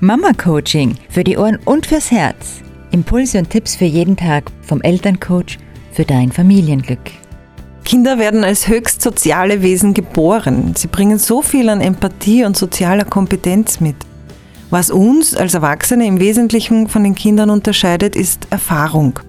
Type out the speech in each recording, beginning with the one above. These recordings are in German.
Mama Coaching für die Ohren und fürs Herz. Impulse und Tipps für jeden Tag vom Elterncoach für dein Familienglück. Kinder werden als höchst soziale Wesen geboren. Sie bringen so viel an Empathie und sozialer Kompetenz mit. Was uns als Erwachsene im Wesentlichen von den Kindern unterscheidet, ist Erfahrung.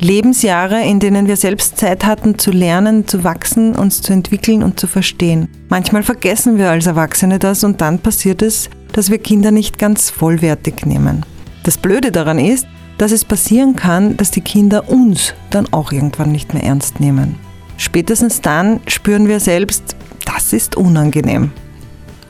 Lebensjahre, in denen wir selbst Zeit hatten zu lernen, zu wachsen, uns zu entwickeln und zu verstehen. Manchmal vergessen wir als Erwachsene das und dann passiert es, dass wir Kinder nicht ganz vollwertig nehmen. Das Blöde daran ist, dass es passieren kann, dass die Kinder uns dann auch irgendwann nicht mehr ernst nehmen. Spätestens dann spüren wir selbst, das ist unangenehm.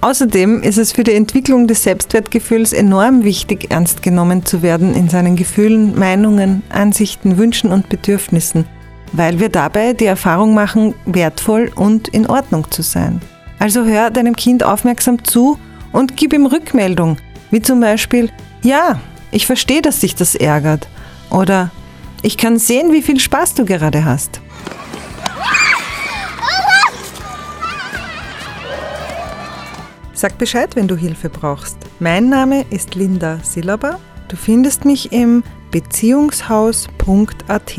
Außerdem ist es für die Entwicklung des Selbstwertgefühls enorm wichtig, ernst genommen zu werden in seinen Gefühlen, Meinungen, Ansichten, Wünschen und Bedürfnissen, weil wir dabei die Erfahrung machen, wertvoll und in Ordnung zu sein. Also hör deinem Kind aufmerksam zu und gib ihm Rückmeldung, wie zum Beispiel, ja, ich verstehe, dass dich das ärgert oder ich kann sehen, wie viel Spaß du gerade hast. Sag Bescheid, wenn du Hilfe brauchst. Mein Name ist Linda Sillaber. Du findest mich im beziehungshaus.at.